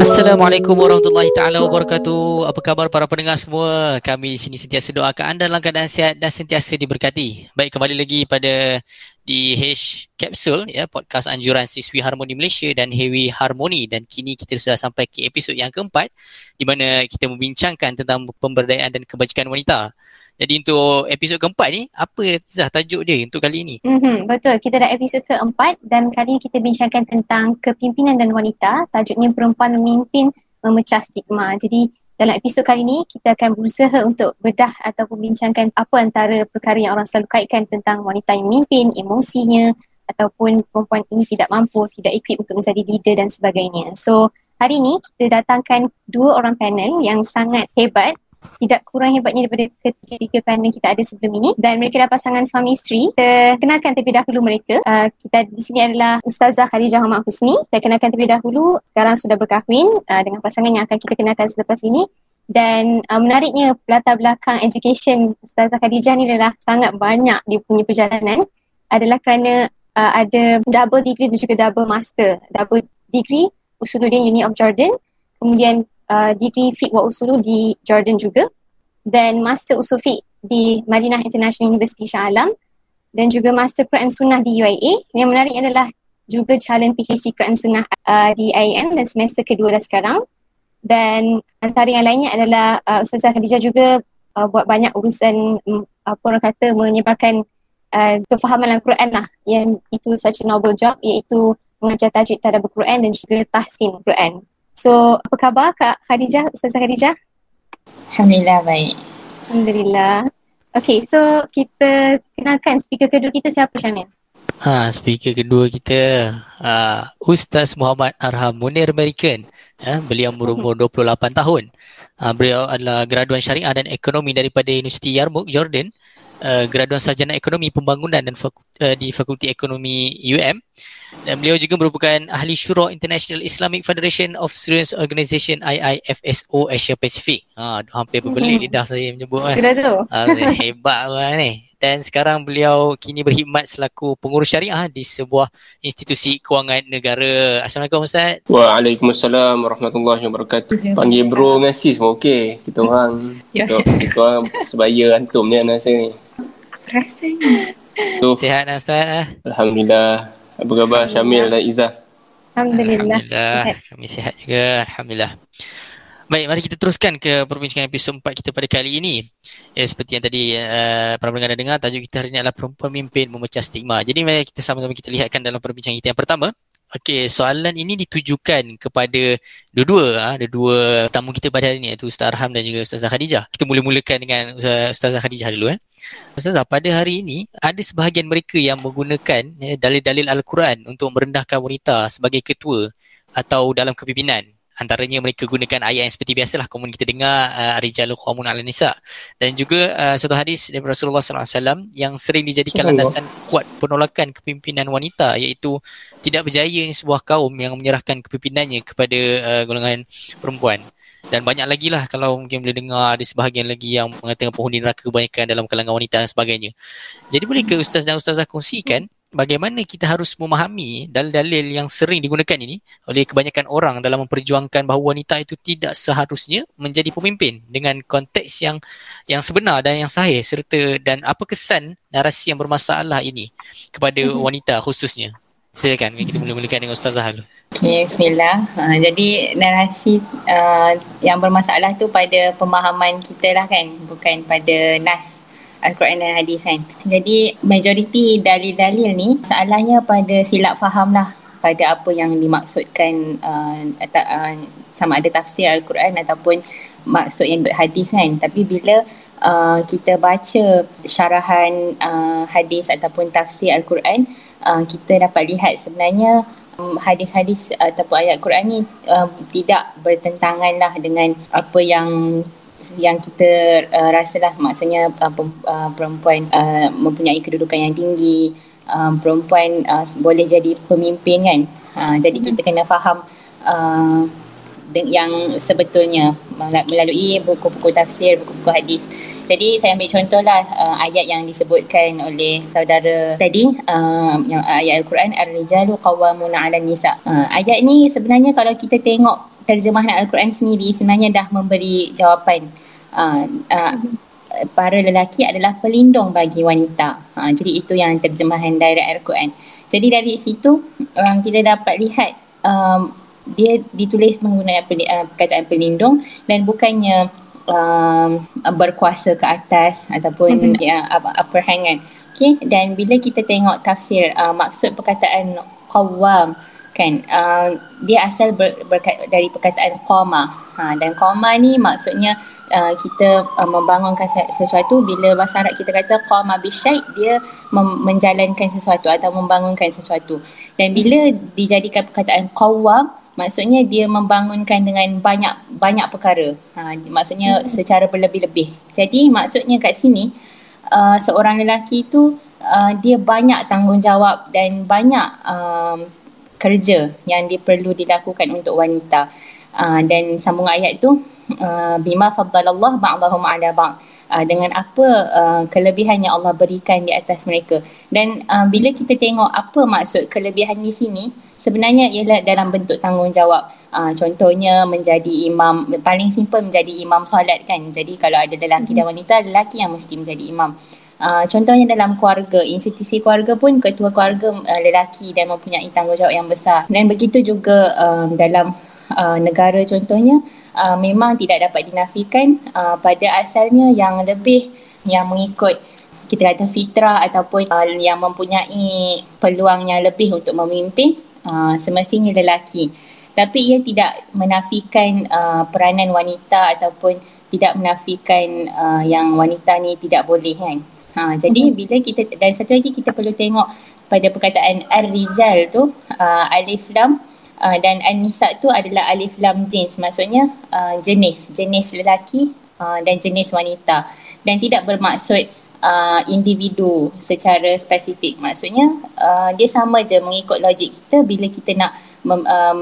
Assalamualaikum warahmatullahi taala wabarakatuh. Apa khabar para pendengar semua? Kami di sini sentiasa doakan anda dalam keadaan sihat dan sentiasa diberkati. Baik kembali lagi pada di H Capsule ya podcast anjuran siswi harmoni Malaysia dan Hewi Harmoni dan kini kita sudah sampai ke episod yang keempat di mana kita membincangkan tentang pemberdayaan dan kebajikan wanita. Jadi untuk episod keempat ni, apa Zah tajuk dia untuk kali ini? Mm-hmm, betul, kita dah episod keempat dan kali ini kita bincangkan tentang kepimpinan dan wanita. Tajuknya perempuan memimpin memecah stigma. Jadi dalam episod kali ini kita akan berusaha untuk bedah atau membincangkan apa antara perkara yang orang selalu kaitkan tentang wanita yang memimpin, emosinya ataupun perempuan ini tidak mampu, tidak equip untuk menjadi leader dan sebagainya. So hari ini kita datangkan dua orang panel yang sangat hebat tidak kurang hebatnya daripada ketiga-tiga panel kita ada sebelum ini dan mereka adalah pasangan suami isteri. Kita kenalkan terlebih dahulu mereka. Uh, kita di sini adalah Ustazah Khadijah Muhammad Husni. Saya kenalkan terlebih dahulu. Sekarang sudah berkahwin uh, dengan pasangan yang akan kita kenalkan selepas ini. Dan uh, menariknya latar belakang education Ustazah Khadijah ni adalah sangat banyak dia punya perjalanan adalah kerana uh, ada double degree dan juga double master. Double degree Usuluddin Uni of Jordan. Kemudian uh, degree wa Usulu di Jordan juga dan Master Usul Fiqh di Madinah International University Shah Alam dan juga Master Quran Sunnah di UIA. Yang menarik adalah juga calon PhD Quran Sunnah uh, di IAM dan semester kedua dah sekarang. Dan antara yang lainnya adalah uh, Ustazah Khadijah juga uh, buat banyak urusan um, apa orang kata menyebarkan uh, kefahaman Al-Quran lah yang itu such a noble job iaitu mengajar tajwid tadabbur Quran dan juga tahsin Quran. So, apa khabar Kak Khadijah, Ustazah Khadijah? Alhamdulillah baik. Alhamdulillah. Okay, so kita kenalkan speaker kedua kita siapa Syamil? Ha, speaker kedua kita uh, Ustaz Muhammad Arham Munir American. Uh, beliau berumur 28 tahun. Uh, beliau adalah graduan syariah dan ekonomi daripada Universiti Yarmouk, Jordan. Uh, graduan sarjana ekonomi pembangunan dan fakult, uh, di Fakulti Ekonomi UM dan beliau juga merupakan ahli syura International Islamic Federation of Students Organization IIFSO Asia Pacific. Ha, hampir berbelit mm-hmm. lidah saya menyebut kan. Sudah tu. Ha, hebat lah ni. Dan sekarang beliau kini berkhidmat selaku pengurus syariah di sebuah institusi kewangan negara. Assalamualaikum Ustaz. Waalaikumsalam warahmatullahi wabarakatuh. Panggil bro dengan sis semua okey. Kita orang ya. kita, kita orang sebaya antum ni anak saya ni. Rasanya. Sihat Ustaz? Eh? Alhamdulillah. Apa khabar Syamil dan Izzah? Alhamdulillah. Alhamdulillah. Kami sihat juga. Alhamdulillah. Baik, mari kita teruskan ke perbincangan episod 4 kita pada kali ini. Ya, seperti yang tadi uh, para pendengar dah dengar, tajuk kita hari ini adalah perempuan mimpin memecah stigma. Jadi mari kita sama-sama kita lihatkan dalam perbincangan kita yang pertama. Okey, soalan ini ditujukan kepada dua-dua, ha, dua-dua tamu kita pada hari ini iaitu Ustaz Arham dan juga Ustazah Khadijah. Kita mula-mulakan dengan Ustazah Khadijah dulu. Eh. Ustazah, pada hari ini ada sebahagian mereka yang menggunakan eh, dalil-dalil Al-Quran untuk merendahkan wanita sebagai ketua atau dalam kepimpinan antaranya mereka gunakan ayat yang seperti biasalah komun kita dengar uh, rijalu qawmun ala nisa. Dan juga uh, satu hadis dari Rasulullah sallallahu alaihi wasallam yang sering dijadikan landasan kuat penolakan kepimpinan wanita iaitu tidak berjaya sebuah kaum yang menyerahkan kepimpinannya kepada uh, golongan perempuan. Dan banyak lagi lah kalau mungkin boleh dengar ada sebahagian lagi yang mengatakan penghuni neraka kebanyakan dalam kalangan wanita dan sebagainya. Jadi boleh ke ustaz dan ustazah kongsikan bagaimana kita harus memahami dalil-dalil yang sering digunakan ini oleh kebanyakan orang dalam memperjuangkan bahawa wanita itu tidak seharusnya menjadi pemimpin dengan konteks yang yang sebenar dan yang sahih serta dan apa kesan narasi yang bermasalah ini kepada mm-hmm. wanita khususnya. Silakan kita mula-mulakan dengan Ustazah dulu. Okay, bismillah. Ha, jadi narasi uh, yang bermasalah tu pada pemahaman kita lah kan bukan pada nas Al-Quran dan hadis kan. Jadi majoriti dalil-dalil ni masalahnya pada silap faham lah pada apa yang dimaksudkan uh, uh, sama ada tafsir Al-Quran ataupun maksud yang hadis kan. Tapi bila uh, kita baca syarahan uh, hadis ataupun tafsir Al-Quran, uh, kita dapat lihat sebenarnya um, hadis-hadis ataupun ayat Quran ni uh, tidak bertentangan lah dengan apa yang yang kita uh, rasalah maksudnya uh, uh, perempuan uh, mempunyai kedudukan yang tinggi uh, perempuan uh, boleh jadi pemimpin kan uh, jadi hmm. kita kena faham uh, yang sebetulnya melalui buku-buku tafsir buku-buku hadis Jadi saya ambil contohlah uh, ayat yang disebutkan oleh saudara tadi uh, yang uh, ayat Al-Quran Ar-Rijalu Qawwamuna 'ala Nisa. Uh, ayat ni sebenarnya kalau kita tengok terjemahan Al-Quran sendiri sebenarnya dah memberi jawapan uh, uh, para lelaki adalah pelindung bagi wanita. Uh, jadi itu yang terjemahan direct Al-Quran. Jadi dari situ um, kita dapat lihat um, dia ditulis menggunakan uh, perkataan pelindung dan bukannya um, berkuasa ke atas ataupun mm-hmm. ya, upper hand kan. Okay. Dan bila kita tengok tafsir uh, maksud perkataan qawwam kan? Uh, dia asal ber, berkat, dari perkataan qama. Ha, dan qama ni maksudnya uh, kita uh, membangunkan sesuatu. Bila bahasa Arab kita kata qama bisyai dia mem- menjalankan sesuatu atau membangunkan sesuatu. Dan bila dijadikan perkataan qawwam maksudnya dia membangunkan dengan banyak banyak perkara. Ha, maksudnya hmm. secara berlebih-lebih. Jadi maksudnya kat sini uh, seorang lelaki itu uh, dia banyak tanggungjawab dan banyak um, kerja yang dia perlu dilakukan untuk wanita. Uh, dan sambung ayat tu Uh, bima faddalallah ba'dahum ala ba'd. Uh, dengan apa uh, kelebihan yang Allah berikan di atas mereka. Dan uh, bila kita tengok apa maksud kelebihan di sini sebenarnya ialah dalam bentuk tanggungjawab. Uh, contohnya menjadi imam paling simple menjadi imam solat kan. Jadi kalau ada lelaki dan wanita lelaki yang mesti menjadi imam Uh, contohnya dalam keluarga, institusi keluarga pun ketua keluarga uh, lelaki dan mempunyai tanggungjawab yang besar. Dan begitu juga um, dalam uh, negara contohnya, uh, memang tidak dapat dinafikan uh, pada asalnya yang lebih yang mengikut kita kata fitrah ataupun uh, yang mempunyai peluang yang lebih untuk memimpin uh, semestinya lelaki tapi ia tidak menafikan uh, peranan wanita ataupun tidak menafikan uh, yang wanita ni tidak boleh kan ha, jadi mm-hmm. bila kita dan satu lagi kita perlu tengok pada perkataan ar-rijal tu uh, alif lam uh, dan an-nisa tu adalah alif lam jins. Maksudnya uh, jenis jenis lelaki uh, dan jenis wanita. Dan tidak bermaksud uh, individu secara spesifik. Maksudnya uh, dia sama je mengikut logik kita. Bila kita nak mem, um,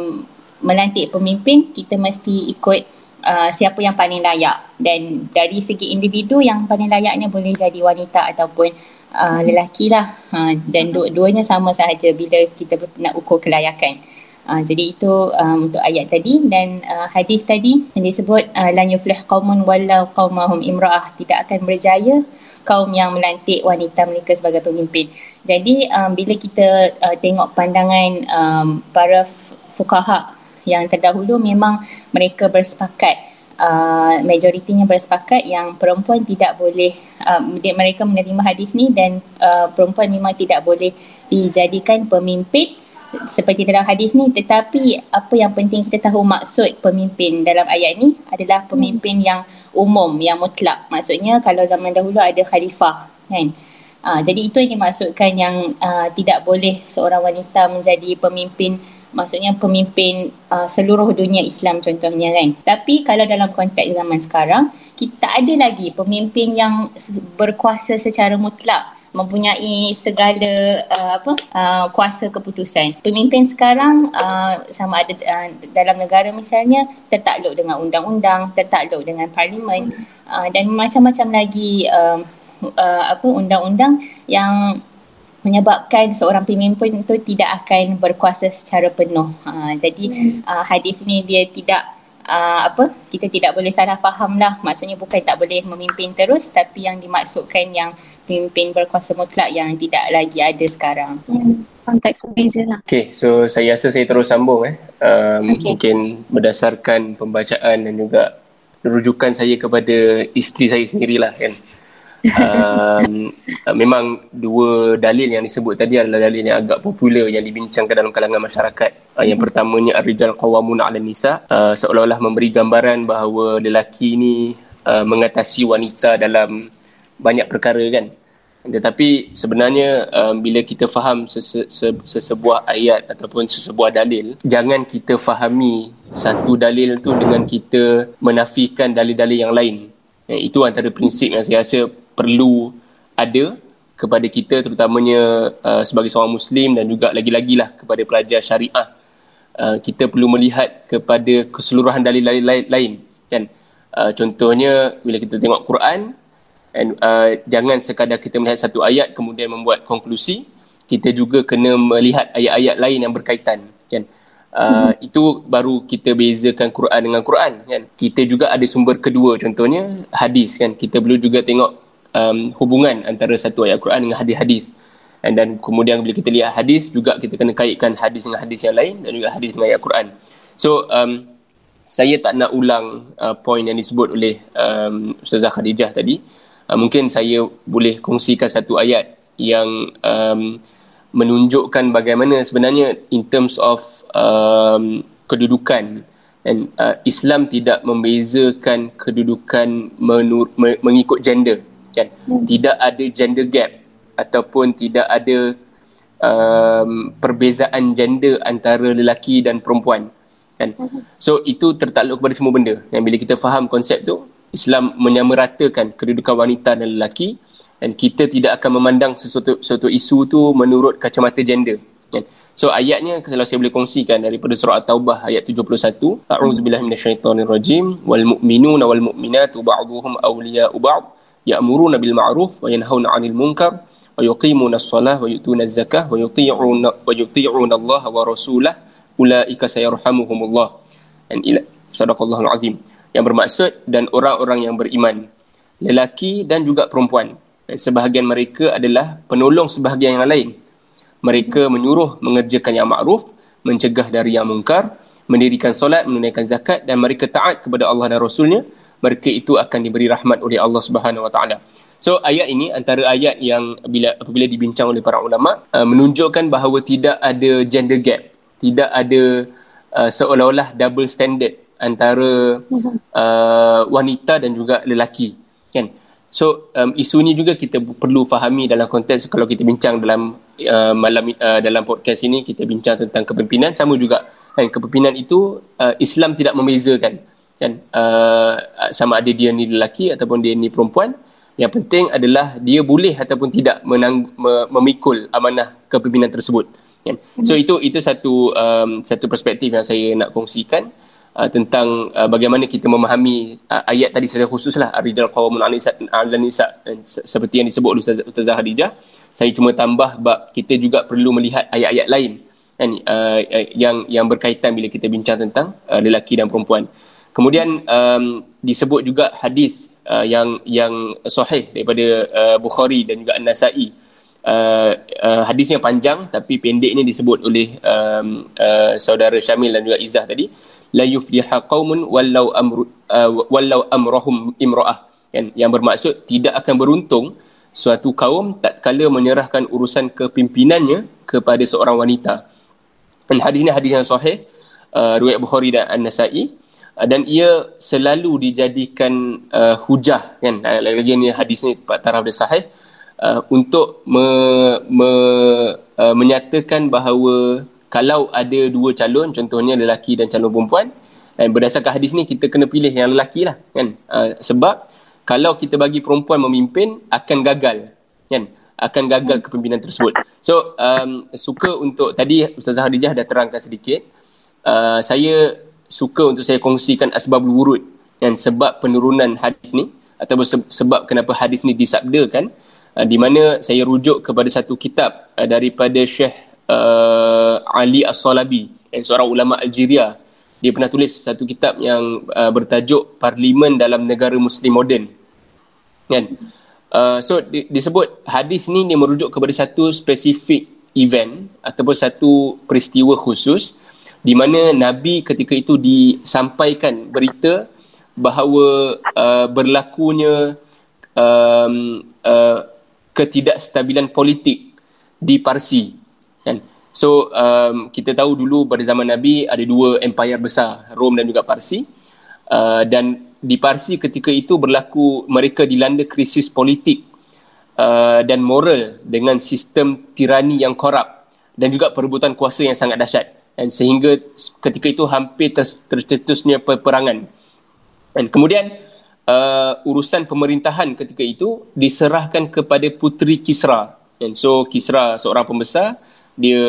melantik pemimpin kita mesti ikut Uh, siapa yang paling layak dan dari segi individu yang paling layaknya boleh jadi wanita ataupun uh, lelaki lah uh, dan dua-duanya sama sahaja bila kita nak ukur kelayakan. Uh, jadi itu um, untuk ayat tadi dan uh, hadis tadi yang disebut uh, lan yuflih qaumun wallau qaumahum imra'ah tidak akan berjaya kaum yang melantik wanita mereka sebagai pemimpin. Jadi um, bila kita uh, tengok pandangan um, para fukaha yang terdahulu memang mereka bersepakat uh, majoritinya bersepakat yang perempuan tidak boleh uh, mereka menerima hadis ni dan uh, perempuan memang tidak boleh dijadikan pemimpin seperti dalam hadis ni. Tetapi apa yang penting kita tahu maksud pemimpin dalam ayat ni adalah pemimpin yang umum yang mutlak. Maksudnya kalau zaman dahulu ada khalifah kan? Uh, jadi itu yang dimaksudkan yang uh, tidak boleh seorang wanita menjadi pemimpin maksudnya pemimpin uh, seluruh dunia Islam contohnya kan tapi kalau dalam konteks zaman sekarang kita ada lagi pemimpin yang berkuasa secara mutlak mempunyai segala uh, apa uh, kuasa keputusan. Pemimpin sekarang uh, sama ada uh, dalam negara misalnya tertakluk dengan undang-undang, tertakluk dengan parlimen uh, dan macam-macam lagi uh, uh, apa undang-undang yang menyebabkan seorang pemimpin itu tidak akan berkuasa secara penuh. Uh, jadi uh, hadis ni dia tidak uh, apa kita tidak boleh salah faham lah maksudnya bukan tak boleh memimpin terus tapi yang dimaksudkan yang pemimpin berkuasa mutlak yang tidak lagi ada sekarang. Hmm, konteks berbeza lah. Okay, so saya rasa saya terus sambung eh. Um, okay. Mungkin berdasarkan pembacaan dan juga rujukan saya kepada isteri saya sendirilah kan. Um, memang dua dalil yang disebut tadi adalah dalil yang agak popular yang dibincangkan dalam kalangan masyarakat. Uh, yang pertamanya ar-rijal qawwamun 'ala nisa, uh, seolah-olah memberi gambaran bahawa lelaki ini uh, mengatasi wanita dalam banyak perkara kan? Tetapi sebenarnya um, bila kita faham sese- sesebuah ayat ataupun sesebuah dalil jangan kita fahami satu dalil tu dengan kita menafikan dalil-dalil yang lain. Eh, itu antara prinsip yang saya rasa perlu ada kepada kita terutamanya uh, sebagai seorang muslim dan juga lagi-lagi lah kepada pelajar syariah. Uh, kita perlu melihat kepada keseluruhan dalil-dalil lain kan? Uh, contohnya bila kita tengok Quran and uh, jangan sekadar kita melihat satu ayat kemudian membuat konklusi kita juga kena melihat ayat-ayat lain yang berkaitan kan? Uh, hmm. itu baru kita bezakan Quran dengan Quran kan? Kita juga ada sumber kedua contohnya hadis kan? Kita perlu juga tengok um, hubungan antara satu ayat Quran dengan hadis-hadis. And dan kemudian bila kita lihat hadis juga kita kena kaitkan hadis dengan hadis yang lain dan juga hadis dengan ayat Quran. So um, saya tak nak ulang uh, poin yang disebut oleh um, Ustazah Khadijah tadi. Uh, mungkin saya boleh kongsikan satu ayat yang um, menunjukkan bagaimana sebenarnya in terms of um, kedudukan. Dan uh, Islam tidak membezakan kedudukan menur- mengikut gender kan? Hmm. tidak ada gender gap ataupun tidak ada um, perbezaan gender antara lelaki dan perempuan. Kan? Hmm. so itu tertakluk kepada semua benda. Yang bila kita faham konsep tu Islam menyamaratakan kedudukan wanita dan lelaki dan kita tidak akan memandang sesuatu sesuatu isu tu menurut kacamata gender. Kan? So ayatnya kalau saya boleh kongsikan daripada surah at-taubah ayat 71 a'udzubillahi minasyaitonirrajim wal mu'minuna wal mu'minatu ba'dhuhum awliya'u ba'd bil ma'ruf wa yu'tuna az-zakah wa yuti'una wa yuti'una Allah wa rasulah ulaika sayarhamuhumullah dan ila sadaqallahul azim. Yang bermaksud dan orang-orang yang beriman. Lelaki dan juga perempuan. Sebahagian mereka adalah penolong sebahagian yang lain. Mereka menyuruh mengerjakan yang makruf mencegah dari yang mungkar mendirikan solat menunaikan zakat dan mereka taat kepada Allah dan Rasulnya mereka itu akan diberi rahmat oleh Allah Subhanahu Wa Taala. So ayat ini antara ayat yang bila apabila dibincang oleh para ulama uh, menunjukkan bahawa tidak ada gender gap, tidak ada uh, seolah-olah double standard antara uh, wanita dan juga lelaki, kan? So um, isu ni juga kita perlu fahami dalam konteks kalau kita bincang dalam uh, malam uh, dalam podcast ini kita bincang tentang kepimpinan sama juga kan? Kepimpinan itu uh, Islam tidak membezakan kan uh, sama ada dia ni lelaki ataupun dia ni perempuan yang penting adalah dia boleh ataupun tidak menang, memikul amanah kepimpinan tersebut. Kan? So itu itu satu um, satu perspektif yang saya nak kongsikan uh, tentang uh, bagaimana kita memahami uh, ayat tadi secara khususlah aridal qawamun anisa nisa seperti yang disebut oleh Ustaz Ustazah Khadijah. Saya cuma tambah bab kita juga perlu melihat ayat-ayat lain kan uh, yang yang berkaitan bila kita bincang tentang uh, lelaki dan perempuan. Kemudian um, disebut juga hadis uh, yang yang sahih daripada uh, Bukhari dan juga An-Nasa'i. Uh, uh, hadisnya panjang tapi pendeknya disebut oleh um, uh, saudara Syamil dan juga Izzah tadi la yufliha qaumun wallau amru uh, wallau amrahum imra'ah kan yang bermaksud tidak akan beruntung suatu kaum tak kala menyerahkan urusan kepimpinannya kepada seorang wanita. Dan hadis ini hadis yang sahih uh, riwayat Bukhari dan An-Nasa'i dan ia selalu dijadikan uh, hujah kan? Uh, lagi ni hadis ni taraf dia sahih. Uh, untuk me, me, uh, menyatakan bahawa kalau ada dua calon contohnya lelaki dan calon perempuan dan berdasarkan hadis ni kita kena pilih yang lelaki lah kan? Uh, sebab kalau kita bagi perempuan memimpin akan gagal kan? Akan gagal kepimpinan tersebut. So um, suka untuk tadi Ustazah Khadijah dah terangkan sedikit uh, saya suka untuk saya kongsikan asbab wurud dan sebab penurunan hadis ni ataupun sebab kenapa hadis ni disabdakan uh, di mana saya rujuk kepada satu kitab uh, daripada Syekh uh, Ali As-Salabi yang seorang ulama Algeria. Dia pernah tulis satu kitab yang uh, bertajuk Parlimen dalam Negara Muslim Moden. Kan? Uh, so di, disebut hadis ni dia merujuk kepada satu spesifik event ataupun satu peristiwa khusus di mana Nabi ketika itu disampaikan berita bahawa uh, berlakunya um, uh, ketidakstabilan politik di Parsi. Kan? So um, kita tahu dulu pada zaman Nabi ada dua empire besar, Rom dan juga Parsi. Uh, dan di Parsi ketika itu berlaku mereka dilanda krisis politik uh, dan moral dengan sistem tirani yang korup dan juga perebutan kuasa yang sangat dahsyat dan sehingga ketika itu hampir tercetusnya peperangan dan kemudian uh, urusan pemerintahan ketika itu diserahkan kepada puteri Kisra dan so Kisra seorang pembesar dia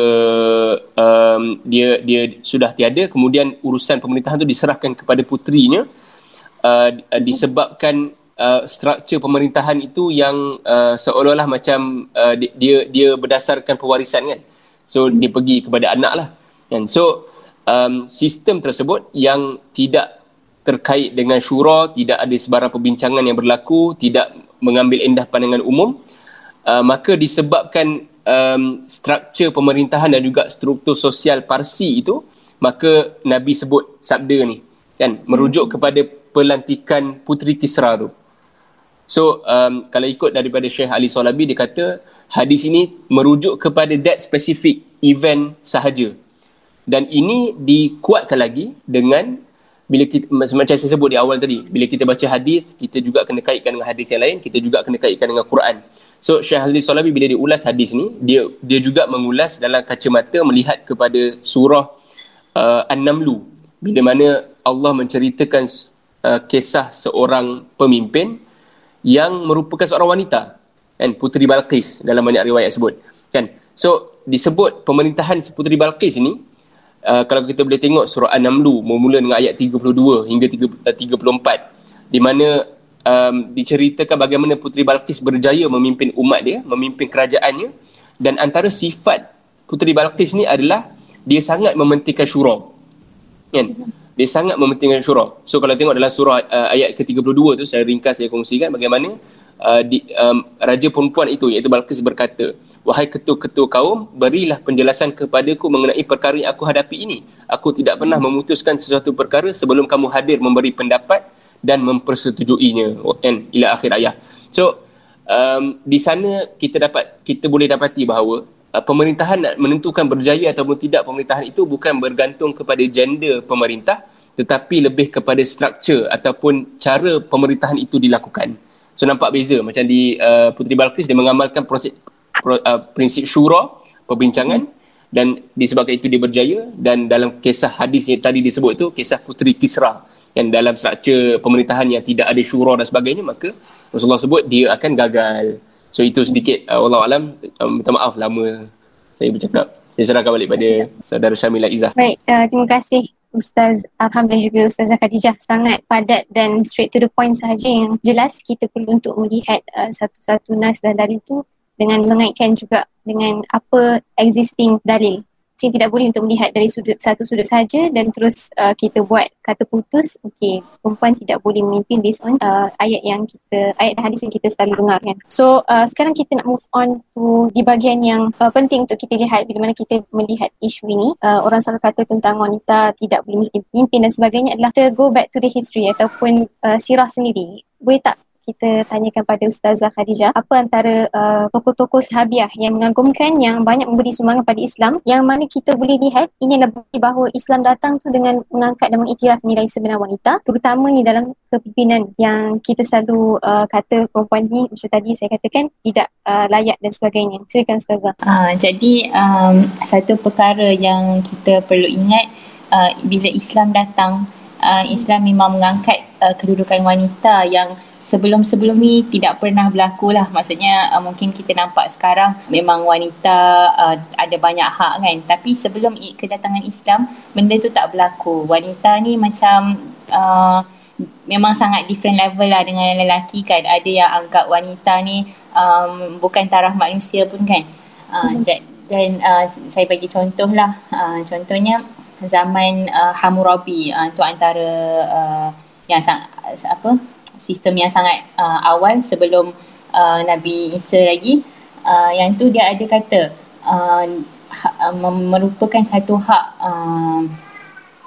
um, dia dia sudah tiada kemudian urusan pemerintahan itu diserahkan kepada puterinya uh, disebabkan uh, struktur pemerintahan itu yang uh, seolah-olah macam uh, dia dia berdasarkan pewarisan kan. So dia pergi kepada anak lah. Kan? So um, sistem tersebut yang tidak terkait dengan syura, tidak ada sebarang perbincangan yang berlaku, tidak mengambil endah pandangan umum, uh, maka disebabkan um, struktur pemerintahan dan juga struktur sosial Parsi itu, maka Nabi sebut sabda ni kan merujuk kepada pelantikan Puteri Kisra tu. So um, kalau ikut daripada Syekh Ali Solabi dia kata hadis ini merujuk kepada that specific event sahaja. Dan ini dikuatkan lagi dengan bila kita macam saya sebut di awal tadi, bila kita baca hadis, kita juga kena kaitkan dengan hadis yang lain, kita juga kena kaitkan dengan Quran. So Syekh Ali Solabi bila dia ulas hadis ni, dia dia juga mengulas dalam kacamata melihat kepada surah uh, An-Namlu bila mana Allah menceritakan uh, kisah seorang pemimpin yang merupakan seorang wanita kan puteri Balqis dalam banyak riwayat sebut kan so disebut pemerintahan puteri Balqis ini uh, kalau kita boleh tengok surah An-Naml bermula dengan ayat 32 hingga 34 uh, di mana um, diceritakan bagaimana puteri Balqis berjaya memimpin umat dia memimpin kerajaannya. Dan antara sifat puteri Balqis ni adalah dia sangat mementingkan syura kan? Dia sangat mementingkan syura. So kalau tengok dalam surah uh, ayat ke-32 tu saya ringkas saya kongsikan bagaimana uh, di, um, raja perempuan itu iaitu Balqis berkata, "Wahai ketua-ketua kaum, berilah penjelasan kepadaku mengenai perkara yang aku hadapi ini. Aku tidak pernah memutuskan sesuatu perkara sebelum kamu hadir memberi pendapat dan mempersetujuinya." Kan ila akhir ayat. So um, di sana kita dapat kita boleh dapati bahawa uh, pemerintahan nak menentukan berjaya ataupun tidak pemerintahan itu bukan bergantung kepada gender pemerintah tetapi lebih kepada struktur ataupun cara pemerintahan itu dilakukan. So nampak beza macam di uh, Puteri Balqis dia mengamalkan proses, pro, uh, prinsip syura perbincangan hmm. dan disebabkan itu dia berjaya dan dalam kisah hadis yang tadi disebut itu kisah Puteri Kisra yang dalam struktur pemerintahan yang tidak ada syura dan sebagainya maka Rasulullah sebut dia akan gagal. So itu sedikit uh, Allah alam um, minta maaf lama saya bercakap. Saya serahkan balik pada saudara Syamila Izzah. Baik, uh, terima kasih Ustaz dan juga Ustazah Khadijah sangat padat dan straight to the point sahaja. Yang jelas kita perlu untuk melihat uh, satu-satu nas dan dalil itu dengan mengaitkan juga dengan apa existing dalil Cing tidak boleh untuk melihat dari sudut satu sudut saja dan terus uh, kita buat kata putus okey perempuan tidak boleh memimpin based on uh, ayat yang kita ayat dan hadis yang kita selalu dengar kan. So uh, sekarang kita nak move on to di bahagian yang uh, penting untuk kita lihat bila mana kita melihat isu ini uh, orang selalu kata tentang wanita tidak boleh memimpin dan sebagainya adalah to go back to the history ataupun uh, sirah sendiri. Boleh tak kita tanyakan pada Ustazah Khadijah apa antara uh, tokoh-tokoh sahabiah yang mengagumkan yang banyak memberi sumbangan pada Islam yang mana kita boleh lihat ini adalah bukti bahawa Islam datang tu dengan mengangkat dan mengiktiraf nilai sebenar wanita terutama ni dalam kepimpinan yang kita selalu uh, kata perempuan ni macam tadi saya katakan tidak uh, layak dan sebagainya. Silakan Ustazah. Uh, jadi um, satu perkara yang kita perlu ingat uh, bila Islam datang uh, Islam memang mengangkat uh, kedudukan wanita yang sebelum-sebelum ni tidak pernah berlaku lah. Maksudnya uh, mungkin kita nampak sekarang memang wanita uh, ada banyak hak kan. Tapi sebelum kedatangan Islam benda tu tak berlaku. Wanita ni macam uh, memang sangat different level lah dengan lelaki kan. Ada yang anggap wanita ni um, bukan taraf manusia pun kan. Uh, mm-hmm. dan uh, saya bagi contoh lah. Uh, contohnya zaman uh, Hammurabi. Uh, tu antara uh, yang sang, apa sistem yang sangat uh, awal sebelum uh, Nabi Isa lagi. Uh, yang tu dia ada kata uh, ha, uh, merupakan satu hak uh,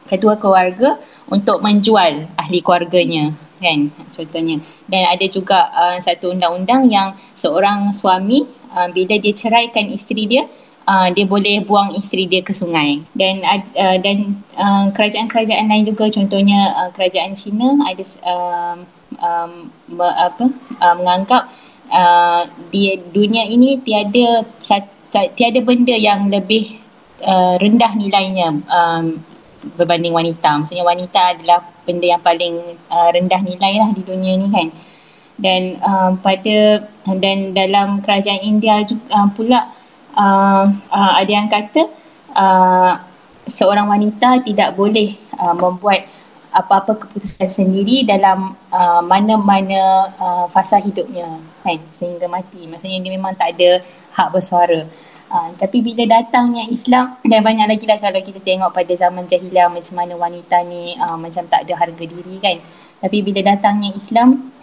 ketua keluarga untuk menjual ahli keluarganya kan? Contohnya. Dan ada juga uh, satu undang-undang yang seorang suami uh, bila dia ceraikan isteri dia uh, dia boleh buang isteri dia ke sungai. Dan uh, dan uh, kerajaan-kerajaan lain juga contohnya uh, kerajaan Cina ada uh, um, me, apa uh, menganggap uh, di dunia ini tiada tiada benda yang lebih uh, rendah nilainya um, berbanding wanita. Maksudnya wanita adalah benda yang paling uh, rendah nilai lah di dunia ni kan. Dan uh, pada dan dalam kerajaan India juga uh, pula uh, uh, ada yang kata uh, seorang wanita tidak boleh uh, membuat apa-apa keputusan sendiri dalam uh, mana-mana uh, fasa hidupnya kan? Sehingga mati. Maksudnya dia memang tak ada hak bersuara. Uh, tapi bila datangnya Islam dan banyak lagi lah kalau kita tengok pada zaman jahiliah macam mana wanita ni uh, macam tak ada harga diri kan? Tapi bila datangnya Islam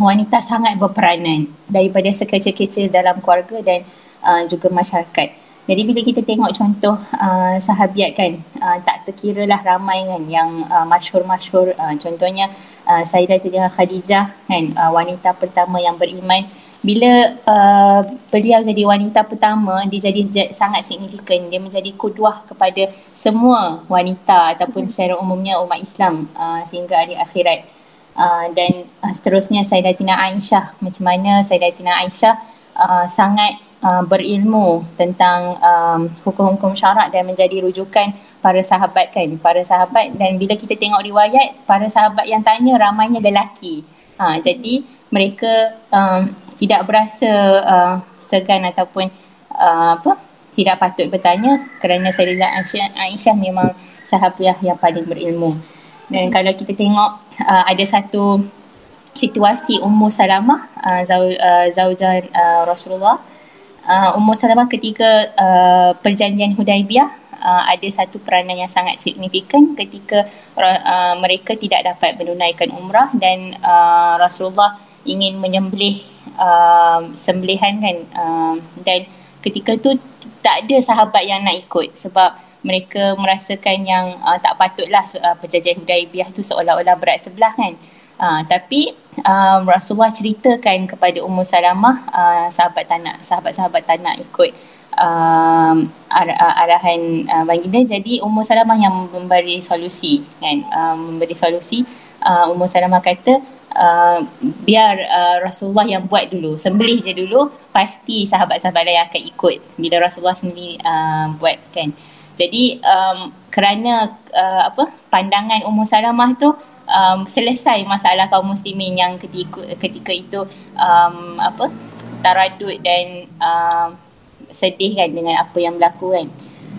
wanita sangat berperanan daripada sekecil-kecil dalam keluarga dan uh, juga masyarakat jadi bila kita tengok contoh uh, sahabiat kan uh, tak terkira lah ramai kan yang uh, masyur-masyur uh, contohnya uh, Sayyidatina Khadijah kan uh, wanita pertama yang beriman. Bila uh, beliau jadi wanita pertama dia jadi sangat signifikan. Dia menjadi kuduah kepada semua wanita ataupun secara umumnya umat Islam uh, sehingga hari akhirat. Uh, dan uh, seterusnya Sayyidatina Aisyah. Macam mana Sayyidatina Aisyah uh, sangat uh, berilmu tentang um, hukum-hukum syarak dan menjadi rujukan para sahabat kan. Para sahabat dan bila kita tengok riwayat para sahabat yang tanya ramainya lelaki. Ha, jadi mereka um, tidak berasa uh, segan ataupun uh, apa tidak patut bertanya kerana Sayyidah Aisyah, Aisyah memang sahabiah yang paling berilmu. Dan kalau kita tengok uh, ada satu situasi Ummu Salamah uh, zaujan uh, Rasulullah. Uh, Ummu Salamah ketika uh, perjanjian Hudaibiyah uh, ada satu peranan yang sangat signifikan ketika uh, mereka tidak dapat menunaikan umrah dan uh, Rasulullah ingin menyembelih uh, sembelihan kan uh, dan ketika tu tak ada sahabat yang nak ikut sebab mereka merasakan yang uh, tak patutlah uh, perjanjian Hudaibiyah tu seolah-olah berat sebelah kan. uh, tapi um, Rasulullah ceritakan kepada Ummu Salamah uh, sahabat tak nak sahabat-sahabat tak nak ikut um, ar- arahan uh, baginda. Jadi Ummu Salamah yang memberi solusi kan? Um, memberi solusi uh, Ummu Salamah kata uh, biar uh, Rasulullah yang buat dulu sembelih je dulu pasti sahabat-sahabat lain akan ikut bila Rasulullah sendiri uh, buat kan? Jadi um, kerana uh, apa pandangan Ummu Salamah tu um, selesai masalah kaum muslimin yang ketika ketika itu um, apa taradud dan um, sedih kan dengan apa yang berlaku kan.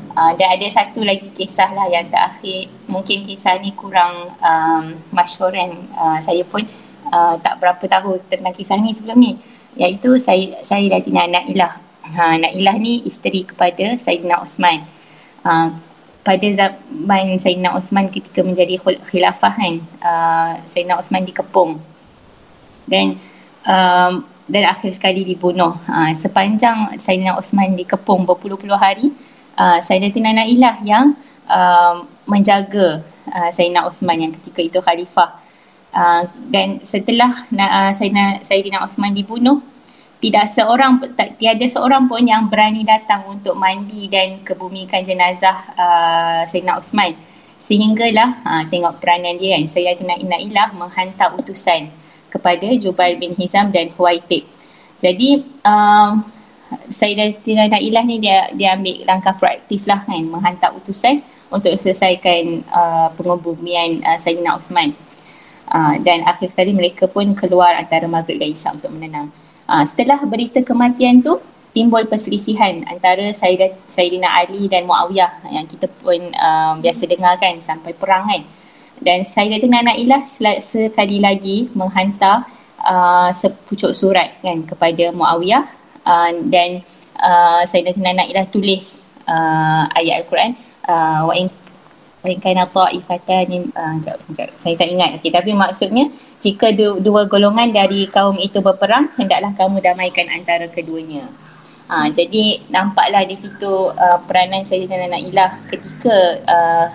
Uh, dan ada satu lagi kisah lah yang terakhir. Mungkin kisah ni kurang um, masyur kan. Uh, saya pun uh, tak berapa tahu tentang kisah ni sebelum ni. Iaitu saya saya dah tina Nailah. Ha, Nailah ni isteri kepada Sayyidina Osman. Uh, pada zaman Sayyidina Uthman ketika menjadi khilafah kan uh, Sayyidina Uthman dikepung. Dan um, dan akhir sekali dibunuh. Uh, sepanjang Sayyidina Uthman dikepung berpuluh-puluh hari uh, Sayyidatina Nailah yang uh, menjaga uh, Sayyidina Uthman yang ketika itu khalifah. Uh, dan setelah uh, Sayyidina, Sayyidina Uthman dibunuh tidak seorang tak tiada seorang pun yang berani datang untuk mandi dan kebumikan jenazah uh, Sayyidina Uthman. Sehinggalah uh, tengok peranan dia kan. Sayyidina Inailah menghantar utusan kepada Jubair bin Hizam dan Huwaitib. Jadi um, Sayyidina Inailah ni dia dia ambil langkah proaktif lah kan menghantar utusan untuk selesaikan uh, pengebumian uh, Sayyidina Uthman. Uh, dan akhir sekali mereka pun keluar antara Maghrib dan Isya untuk menenang Uh, setelah berita kematian tu timbul perselisihan antara Sayyidina Ali dan Muawiyah yang kita pun uh, biasa dengar kan sampai perang kan. Dan Sayyidatina Nailah sekali lagi menghantar uh, sepucuk surat kan kepada Muawiyah uh, dan uh, Sayyidatina Nailah tulis uh, ayat Al-Quran uh, wa in Ringkaian ta'ifatan ni uh, saya tak ingat okay, tapi maksudnya jika du- dua golongan dari kaum itu berperang hendaklah kamu damaikan antara keduanya uh, jadi nampaklah di situ uh, peranan Sayyidina Nailah ketika uh,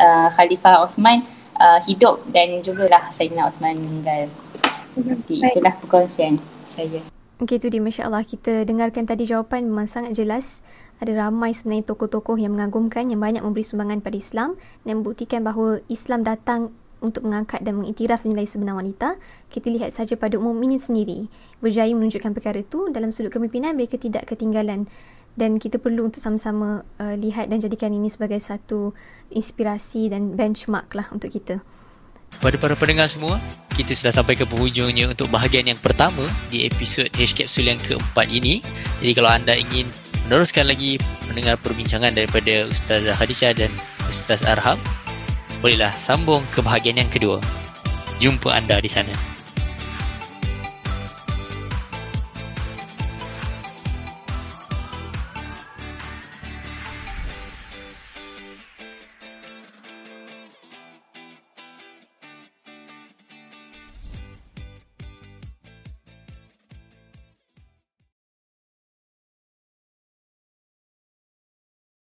uh, Khalifah Osman uh, hidup dan juga lah Sayyidina Osman meninggal jadi itulah perkongsian saya Okay, itu dia. Masya Allah. Kita dengarkan tadi jawapan memang sangat jelas. Ada ramai sebenarnya tokoh-tokoh yang mengagumkan, yang banyak memberi sumbangan pada Islam dan membuktikan bahawa Islam datang untuk mengangkat dan mengiktiraf nilai sebenar wanita. Kita lihat saja pada umum ini sendiri. Berjaya menunjukkan perkara itu dalam sudut kepimpinan mereka tidak ketinggalan. Dan kita perlu untuk sama-sama uh, lihat dan jadikan ini sebagai satu inspirasi dan benchmark lah untuk kita. Pada para pendengar semua, kita sudah sampai ke penghujungnya untuk bahagian yang pertama di episod H Capsule yang keempat ini. Jadi kalau anda ingin meneruskan lagi mendengar perbincangan daripada Ustazah Khadijah dan Ustaz Arham, bolehlah sambung ke bahagian yang kedua. Jumpa anda di sana.